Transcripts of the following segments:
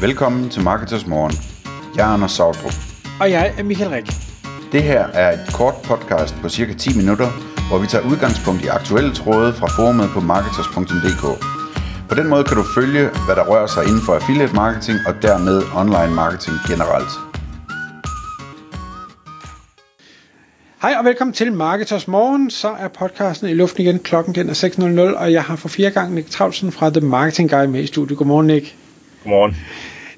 Velkommen til Marketers Morgen. Jeg er Anders Sautrup. Og jeg er Michael Rik. Det her er et kort podcast på cirka 10 minutter, hvor vi tager udgangspunkt i aktuelle tråde fra forumet på marketers.dk. På den måde kan du følge, hvad der rører sig inden for affiliate marketing og dermed online marketing generelt. Hej og velkommen til Marketers Morgen. Så er podcasten i luften igen. Klokken den er 6.00, og jeg har for fire gange Nick Trautsen fra The Marketing Guy med i studiet. Godmorgen, Nick. Godmorgen.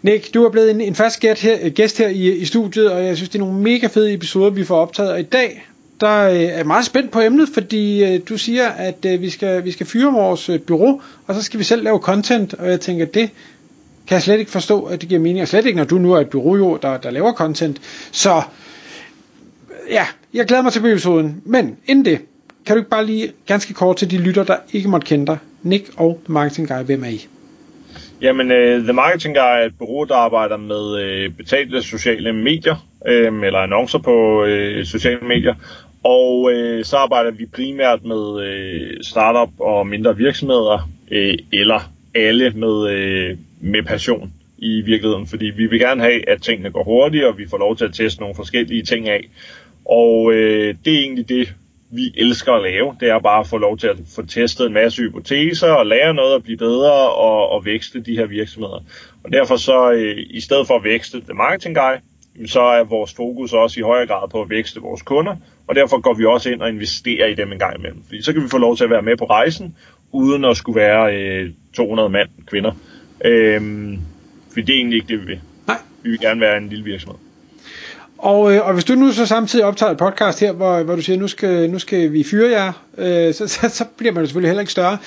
Nick, du er blevet en, en fast gæst her, gæst her i, i studiet, og jeg synes, det er nogle mega fede episoder, vi får optaget. Og i dag, der øh, er meget spændt på emnet, fordi øh, du siger, at øh, vi, skal, vi skal fyre vores øh, bureau, og så skal vi selv lave content, og jeg tænker, det kan jeg slet ikke forstå, at det giver mening, og slet ikke, når du nu er et bureau, jo, der, der laver content. Så ja, jeg glæder mig til episoden, men inden det, kan du ikke bare lige ganske kort til de lytter, der ikke måtte kende dig, Nick og The Marketing Guy, hvem er I? Jamen, uh, The Marketing Guy er et bureau, der arbejder med uh, betalte sociale medier, uh, eller annoncer på uh, sociale medier. Og uh, så arbejder vi primært med uh, startup og mindre virksomheder, uh, eller alle med, uh, med passion i virkeligheden. Fordi vi vil gerne have, at tingene går hurtigt, og vi får lov til at teste nogle forskellige ting af. Og øh, det er egentlig det, vi elsker at lave. Det er bare at få lov til at få testet en masse hypoteser og lære noget at blive bedre og, og vækste de her virksomheder. Og derfor så, øh, i stedet for at vækste The Marketing Guy, så er vores fokus også i højere grad på at vækste vores kunder, og derfor går vi også ind og investerer i dem en gang imellem. Fordi så kan vi få lov til at være med på rejsen, uden at skulle være øh, 200 mand kvinder. Øhm, for det er egentlig ikke det, vi vil. Nej. Vi vil gerne være en lille virksomhed. Og, øh, og hvis du nu så samtidig optager et podcast her, hvor, hvor du siger, nu skal, nu skal vi fyre jer, øh, så, så, så bliver man jo selvfølgelig heller ikke større.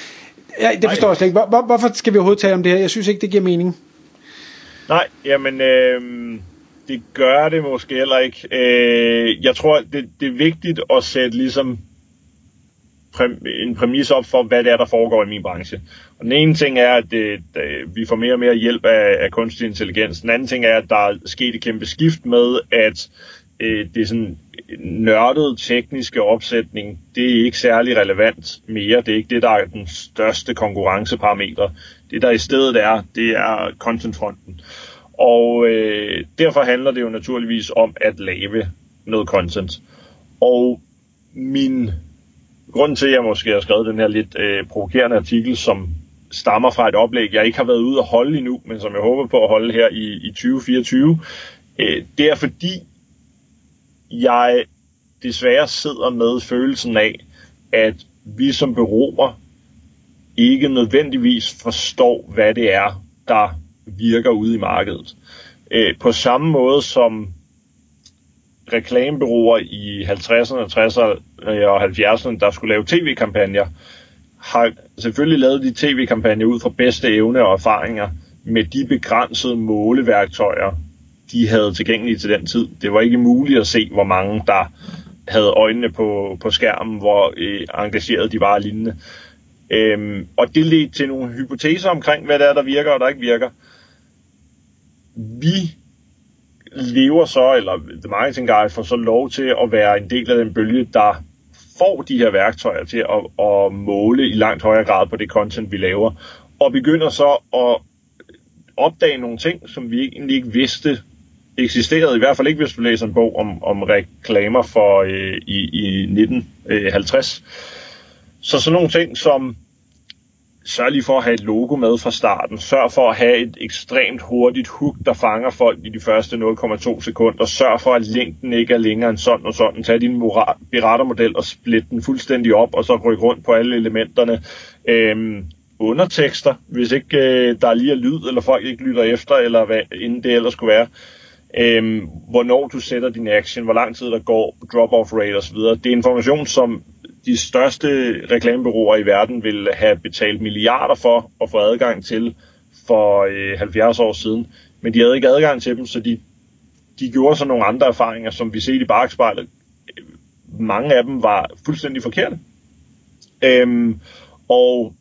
Ja, det forstår jeg slet ikke. Hvor, hvor, hvorfor skal vi overhovedet tale om det her? Jeg synes ikke, det giver mening. Nej, jamen, øh, det gør det måske heller ikke. Øh, jeg tror, det, det er vigtigt at sætte ligesom en præmis op for, hvad det er, der foregår i min branche. Og den ene ting er, at øh, det, det, vi får mere og mere hjælp af, af kunstig intelligens. Den anden ting er, at der er sket et kæmpe skift med, at øh, det er sådan nørdede tekniske opsætning, det er ikke særlig relevant mere. Det er ikke det, der er den største konkurrenceparameter. Det, der i stedet er, det er contentfronten. Og øh, derfor handler det jo naturligvis om at lave noget content. Og min grunden til, at jeg måske har skrevet den her lidt øh, provokerende artikel, som stammer fra et oplæg, jeg ikke har været ude at holde endnu, men som jeg håber på at holde her i, i 2024, øh, det er fordi, jeg desværre sidder med følelsen af, at vi som bureauer ikke nødvendigvis forstår, hvad det er, der virker ude i markedet. Øh, på samme måde som reklamebureauer i 50'erne, 60'erne Øh, og 70'erne, der skulle lave tv-kampagner, har selvfølgelig lavet de tv-kampagner ud fra bedste evne og erfaringer med de begrænsede måleværktøjer, de havde tilgængelige til den tid. Det var ikke muligt at se, hvor mange der havde øjnene på, på skærmen, hvor øh, engageret de var lignende. Øhm, og det ledte til nogle hypoteser omkring, hvad der er, der virker og der ikke virker. Vi lever så, eller The Marketing Guy får så lov til at være en del af den bølge, der får de her værktøjer til at, at måle i langt højere grad på det content, vi laver, og begynder så at opdage nogle ting, som vi egentlig ikke vidste eksisterede, i hvert fald ikke hvis du læser en bog om, om reklamer for øh, i, i 1950. Så sådan nogle ting som sørg lige for at have et logo med fra starten. Sørg for at have et ekstremt hurtigt hook, der fanger folk i de første 0,2 sekunder. Sørg for, at længden ikke er længere end sådan og sådan. Tag din piratermodel og split den fuldstændig op, og så ryk rundt på alle elementerne. Øhm, undertekster, hvis ikke øh, der lige er lyd, eller folk ikke lytter efter, eller hvad inden det ellers skulle være. Øhm, hvornår du sætter din action, hvor lang tid der går, drop-off rate osv. Det er information, som de største reklamebureauer i verden ville have betalt milliarder for at få adgang til for øh, 70 år siden. Men de havde ikke adgang til dem, så de, de gjorde så nogle andre erfaringer, som vi ser i bagspejlet. Mange af dem var fuldstændig forkerte. Øhm, og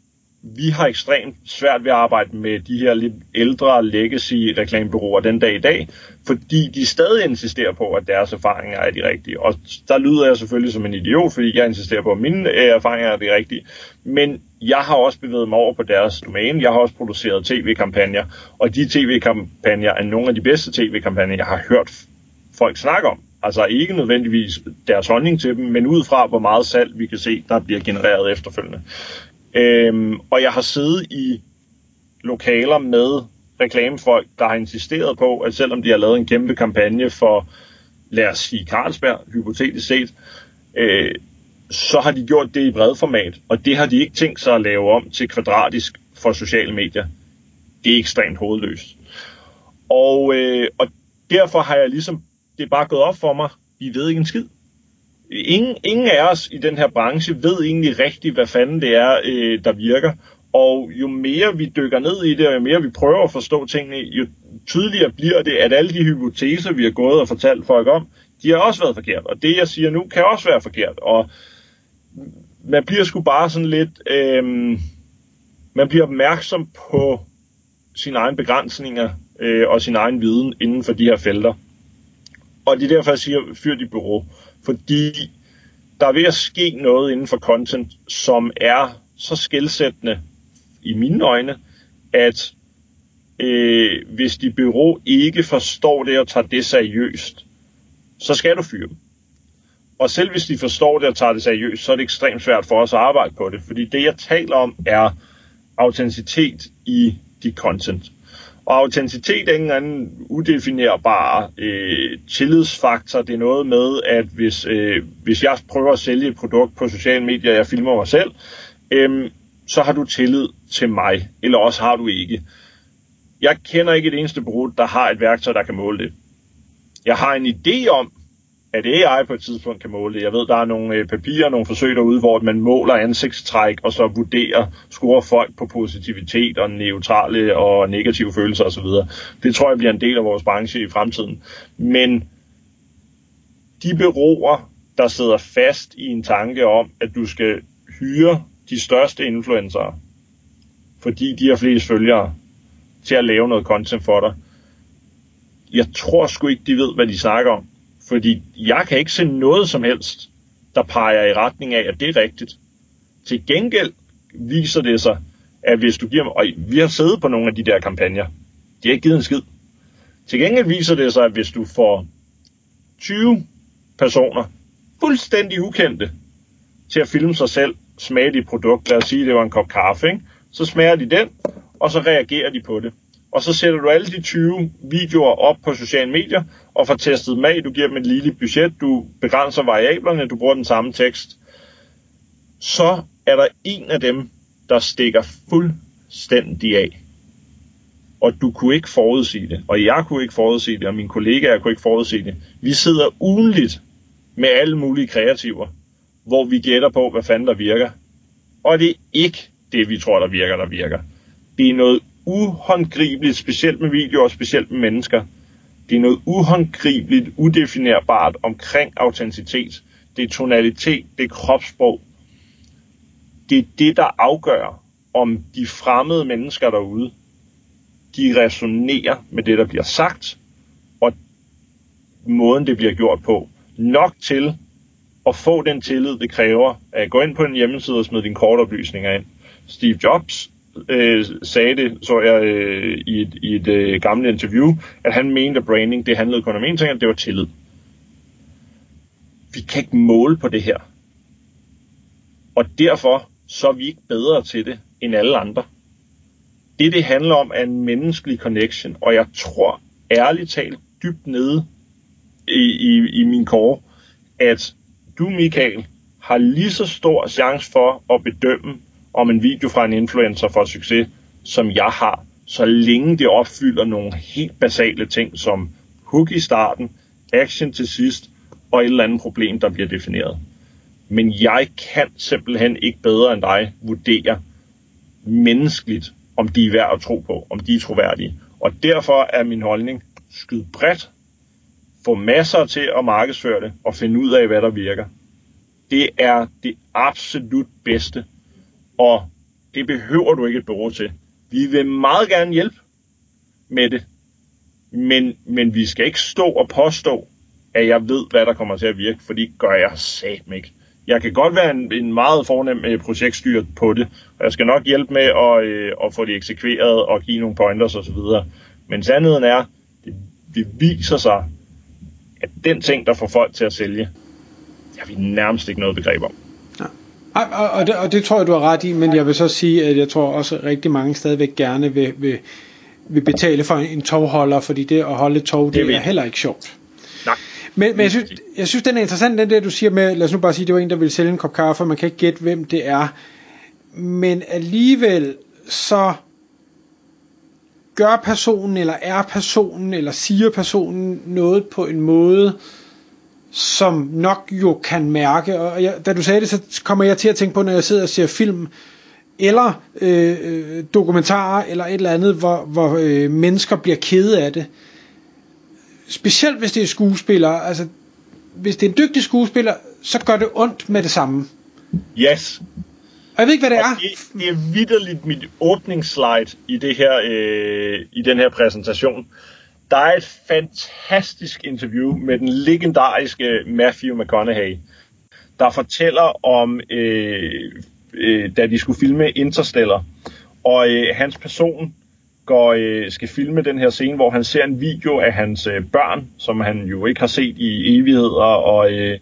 vi har ekstremt svært ved at arbejde med de her lidt ældre legacy reklamebureauer den dag i dag, fordi de stadig insisterer på, at deres erfaringer er de rigtige. Og der lyder jeg selvfølgelig som en idiot, fordi jeg insisterer på, at mine øh, erfaringer er de rigtige. Men jeg har også bevæget mig over på deres domæne. Jeg har også produceret tv-kampagner, og de tv-kampagner er nogle af de bedste tv-kampagner, jeg har hørt folk snakke om. Altså ikke nødvendigvis deres holdning til dem, men ud fra, hvor meget salg vi kan se, der bliver genereret efterfølgende. Øhm, og jeg har siddet i lokaler med reklamefolk, der har insisteret på, at selvom de har lavet en kæmpe kampagne for, lad os sige Carlsberg, hypotetisk set, øh, så har de gjort det i bredformat, og det har de ikke tænkt sig at lave om til kvadratisk for sociale medier. Det er ekstremt hovedløst. Og, øh, og derfor har jeg ligesom, det er bare gået op for mig, vi ved ikke en skid. Ingen, ingen af os i den her branche ved egentlig rigtigt, hvad fanden det er, øh, der virker. Og jo mere vi dykker ned i det, og jo mere vi prøver at forstå tingene, jo tydeligere bliver det, at alle de hypoteser, vi har gået og fortalt folk om, de har også været forkert. Og det, jeg siger nu, kan også være forkert. Og man bliver sgu bare sådan lidt... Øh, man bliver opmærksom på sine egne begrænsninger øh, og sin egen viden inden for de her felter. Og det er derfor, jeg siger, fyr dit bureau. Fordi der er ved at ske noget inden for content, som er så skældsættende i mine øjne, at øh, hvis dit bureau ikke forstår det og tager det seriøst, så skal du fyre dem. Og selv hvis de forstår det og tager det seriøst, så er det ekstremt svært for os at arbejde på det. Fordi det, jeg taler om, er autenticitet i dit content. Og autenticitet er ingen anden udefinerbar øh, tillidsfaktor. Det er noget med, at hvis, øh, hvis jeg prøver at sælge et produkt på sociale medier, jeg filmer mig selv, øh, så har du tillid til mig, eller også har du ikke. Jeg kender ikke et eneste brud, der har et værktøj, der kan måle det. Jeg har en idé om, at AI på et tidspunkt kan måle det. Jeg ved, der er nogle øh, papirer, nogle forsøg derude, hvor man måler ansigtstræk, og så vurderer, scorer folk på positivitet og neutrale og negative følelser osv. Det tror jeg bliver en del af vores branche i fremtiden. Men de beroer, der sidder fast i en tanke om, at du skal hyre de største influencer, fordi de har flest følgere, til at lave noget content for dig. Jeg tror sgu ikke, de ved, hvad de snakker om. Fordi jeg kan ikke se noget som helst, der peger i retning af, at det er rigtigt. Til gengæld viser det sig, at hvis du giver... Og vi har siddet på nogle af de der kampagner. Det har ikke givet en skid. Til gengæld viser det sig, at hvis du får 20 personer, fuldstændig ukendte, til at filme sig selv, smage dit produkt, lad os sige, det var en kop kaffe, ikke? så smager de den, og så reagerer de på det og så sætter du alle de 20 videoer op på sociale medier, og får testet dem af, du giver dem et lille budget, du begrænser variablerne, du bruger den samme tekst, så er der en af dem, der stikker fuldstændig af. Og du kunne ikke forudsige det, og jeg kunne ikke forudsige det, og mine kollegaer kunne ikke forudsige det. Vi sidder ugenligt med alle mulige kreativer, hvor vi gætter på, hvad fanden der virker. Og det er ikke det, vi tror, der virker, der virker. Det er noget uhåndgribeligt, specielt med videoer og specielt med mennesker. Det er noget uhåndgribeligt, udefinerbart omkring autenticitet. Det er tonalitet, det er kropssprog. Det er det, der afgør, om de fremmede mennesker derude, de resonerer med det, der bliver sagt, og måden, det bliver gjort på. Nok til at få den tillid, det kræver at gå ind på en hjemmeside og smide dine kortoplysninger ind. Steve Jobs øh, sagde det, så jeg øh, i et, i et øh, gammelt interview, at han mente, at branding det handlede kun om en ting, at det var tillid. Vi kan ikke måle på det her. Og derfor så er vi ikke bedre til det end alle andre. Det, det handler om, er en menneskelig connection, og jeg tror ærligt talt dybt nede i, i, i min kår, at du, Michael, har lige så stor chance for at bedømme, om en video fra en influencer får succes, som jeg har, så længe det opfylder nogle helt basale ting som hook i starten, action til sidst og et eller andet problem, der bliver defineret. Men jeg kan simpelthen ikke bedre end dig vurdere menneskeligt, om de er værd at tro på, om de er troværdige. Og derfor er min holdning, skyd bredt, få masser til at markedsføre det og finde ud af, hvad der virker. Det er det absolut bedste og det behøver du ikke et bureau til. Vi vil meget gerne hjælpe med det, men, men vi skal ikke stå og påstå, at jeg ved, hvad der kommer til at virke, for det gør jeg satme ikke. jeg kan godt være en, en meget fornem øh, på det, og jeg skal nok hjælpe med at, øh, at få det eksekveret og give nogle pointers osv. Men sandheden er, det, det viser sig, at den ting, der får folk til at sælge, det har vi nærmest ikke noget begreb om. Og, og, og, det, og det tror jeg, du har ret i, men jeg vil så sige, at jeg tror også at rigtig mange stadigvæk gerne vil, vil, vil betale for en tovholder, fordi det at holde et tog, det, det er heller ikke sjovt. Nej. Men, men jeg, synes, jeg synes, den er interessant, den der, du siger med, lad os nu bare sige, det var en, der ville sælge en kop kaffe, man kan ikke gætte, hvem det er. Men alligevel, så gør personen, eller er personen, eller siger personen noget på en måde, som nok jo kan mærke, og jeg, da du sagde det, så kommer jeg til at tænke på, når jeg sidder og ser film, eller øh, dokumentarer, eller et eller andet, hvor, hvor øh, mennesker bliver kede af det. Specielt hvis det er skuespillere, altså hvis det er en dygtig skuespiller, så gør det ondt med det samme. Yes. Og jeg ved ikke, hvad det og er. Det, det er vidderligt mit åbningsslide i, det her, øh, i den her præsentation. Der er et fantastisk interview med den legendariske Matthew McConaughey, der fortæller om, øh, øh, da de skulle filme Interstellar, og øh, hans person går, øh, skal filme den her scene, hvor han ser en video af hans øh, børn, som han jo ikke har set i evigheder, og, øh,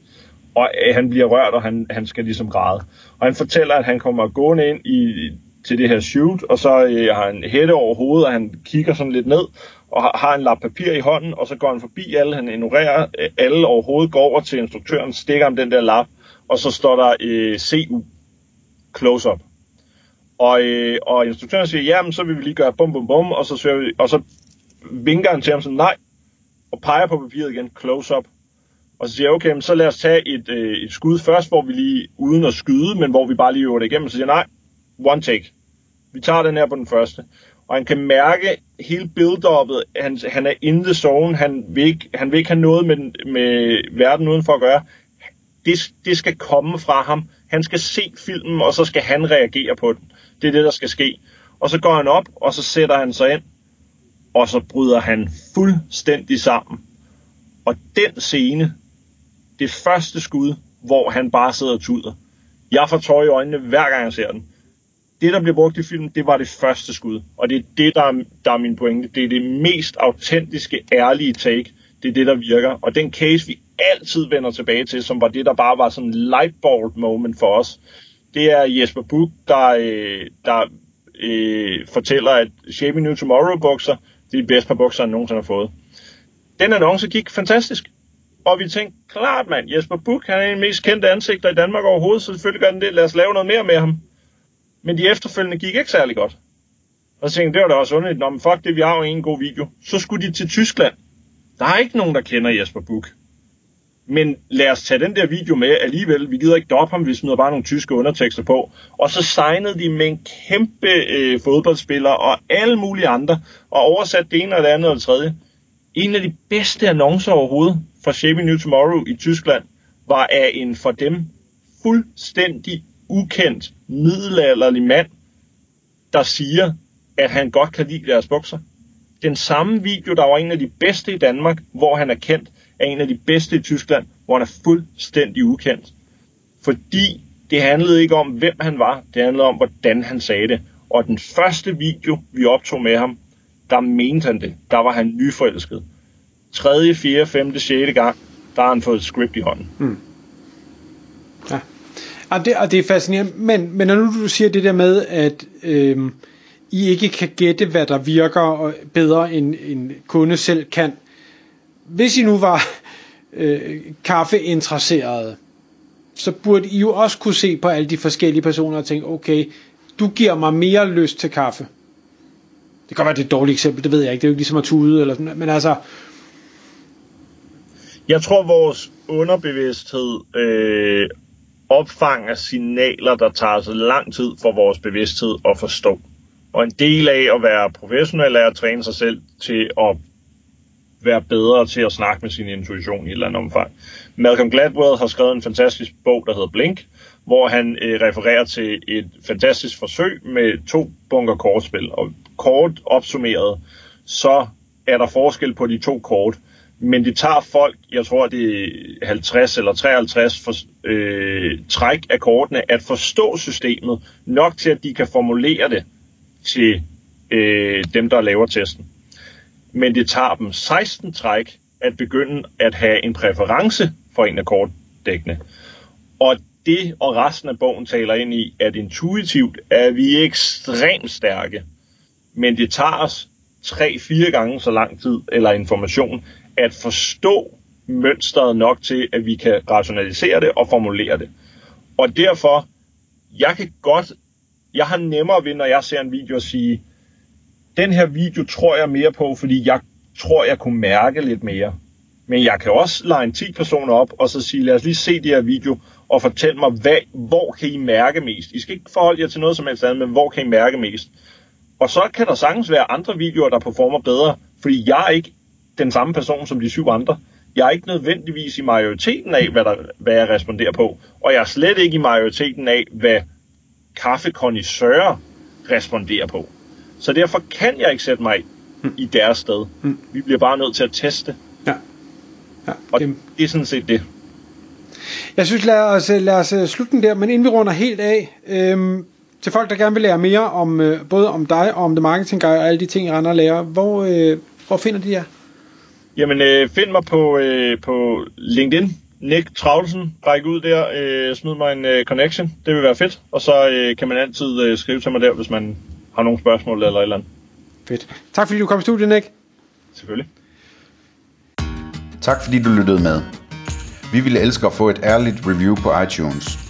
og øh, han bliver rørt, og han, han skal ligesom græde. Og han fortæller, at han kommer gående ind i, til det her shoot, og så øh, har han hætte over hovedet, og han kigger sådan lidt ned, og har, har en lap papir i hånden, og så går han forbi alle, han ignorerer øh, alle overhovedet, går over til instruktøren, stikker ham den der lap, og så står der øh, CU, close up. Og, øh, og instruktøren siger, jamen så vil vi lige gøre bum bum bum, og så, vi, og så vinker han til ham sådan, nej, og peger på papiret igen, close up. Og så siger jeg, okay, men så lad os tage et, øh, et skud først, hvor vi lige, uden at skyde, men hvor vi bare lige øver det igennem. Så siger jeg, nej, one take. Vi tager den her på den første. Og han kan mærke hele build-up'et. Han, han er in the zone. Han vil ikke, han vil ikke have noget med, med verden udenfor at gøre. Det, det skal komme fra ham. Han skal se filmen, og så skal han reagere på den. Det er det, der skal ske. Og så går han op, og så sætter han sig ind, og så bryder han fuldstændig sammen. Og den scene, det første skud, hvor han bare sidder og tuder. Jeg får tøj i øjnene hver gang jeg ser den. Det, der bliver brugt i filmen, det var det første skud. Og det er det, der er, der er min pointe. Det er det mest autentiske, ærlige take. Det er det, der virker. Og den case, vi altid vender tilbage til, som var det, der bare var sådan en lightbulb moment for os, det er Jesper Buch, der, øh, der øh, fortæller, at Shaping New Tomorrow bukser, det er de bedste par bukser, han nogensinde har fået. Den annonce gik fantastisk. Og vi tænkte, klart mand, Jesper Buch, han er en af de mest kendte ansigter i Danmark overhovedet, så selvfølgelig gør den det. Lad os lave noget mere med ham. Men de efterfølgende gik ikke særlig godt. Og så tænkte det var da også underligt, Nå, men fuck det, vi har jo en god video. Så skulle de til Tyskland. Der er ikke nogen, der kender Jesper Buch. Men lad os tage den der video med alligevel. Vi gider ikke doppe ham, vi smider bare nogle tyske undertekster på. Og så signede de med en kæmpe øh, fodboldspiller og alle mulige andre, og oversat det ene og det andet og det tredje. En af de bedste annoncer overhovedet fra Shaping New Tomorrow i Tyskland var af en for dem fuldstændig ukendt middelalderlig mand, der siger, at han godt kan lide deres bukser. Den samme video, der var en af de bedste i Danmark, hvor han er kendt, er en af de bedste i Tyskland, hvor han er fuldstændig ukendt. Fordi det handlede ikke om, hvem han var, det handlede om, hvordan han sagde det. Og den første video, vi optog med ham, der mente han det. Der var han nyforelsket. Tredje, fjerde, femte, sjette gang, der har han fået et script i hånden. Mm. Ja. Ja, det, og det er fascinerende. Men, men når nu du siger det der med, at øhm, I ikke kan gætte, hvad der virker bedre end en kunde selv kan. Hvis I nu var øh, kaffeinteresserede, så burde I jo også kunne se på alle de forskellige personer og tænke, okay, du giver mig mere lyst til kaffe. Det kan være, det er et dårligt eksempel, det ved jeg ikke. Det er jo ikke ligesom at tude, eller sådan, men altså... Jeg tror, vores underbevidsthed øh, opfanger signaler, der tager så lang tid for vores bevidsthed at forstå. Og en del af at være professionel er at træne sig selv til at være bedre til at snakke med sin intuition i et eller andet omfang. Malcolm Gladwell har skrevet en fantastisk bog, der hedder Blink, hvor han øh, refererer til et fantastisk forsøg med to bunker kortspil. Og kort opsummeret, så er der forskel på de to kort men det tager folk, jeg tror det er 50 eller 53 for, øh, træk af kortene, at forstå systemet nok til, at de kan formulere det til øh, dem, der laver testen. Men det tager dem 16 træk at begynde at have en præference for en af kortdækkene. Og det og resten af bogen taler ind i, at intuitivt er vi ekstremt stærke, men det tager os 3-4 gange så lang tid eller information at forstå mønstret nok til, at vi kan rationalisere det og formulere det. Og derfor, jeg kan godt, jeg har nemmere ved, når jeg ser en video, at sige, den her video tror jeg mere på, fordi jeg tror, jeg kunne mærke lidt mere. Men jeg kan også lege 10 personer op, og så sige, lad os lige se det her video, og fortæl mig, hvad, hvor kan I mærke mest? I skal ikke forholde jer til noget som helst andet, men hvor kan I mærke mest? Og så kan der sagtens være andre videoer, der performer bedre, fordi jeg er ikke den samme person som de syv andre. Jeg er ikke nødvendigvis i majoriteten af, hvad, der, hvad jeg responderer på, og jeg er slet ikke i majoriteten af, hvad kaffekondisører responderer på. Så derfor kan jeg ikke sætte mig i deres sted. Mm. Vi bliver bare nødt til at teste. Ja. ja og det, det er sådan set det. Jeg synes, lad os, lad os øh, slutte den der, men inden vi runder helt af, øhm, til folk, der gerne vil lære mere om øh, både om dig og om The Marketing Guy og alle de ting, I render og lærer, hvor, øh, hvor finder de jer? Jamen, øh, find mig på, øh, på LinkedIn. Nick Travlsen, række ud der, øh, smid mig en øh, connection, det vil være fedt. Og så øh, kan man altid øh, skrive til mig der, hvis man har nogle spørgsmål eller et eller andet. Fedt. Tak fordi du kom i studiet, Nick. Selvfølgelig. Tak fordi du lyttede med. Vi ville elske at få et ærligt review på iTunes.